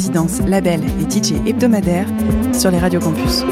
La résidence label et DJ hebdomadaire sur les radios campus.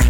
You're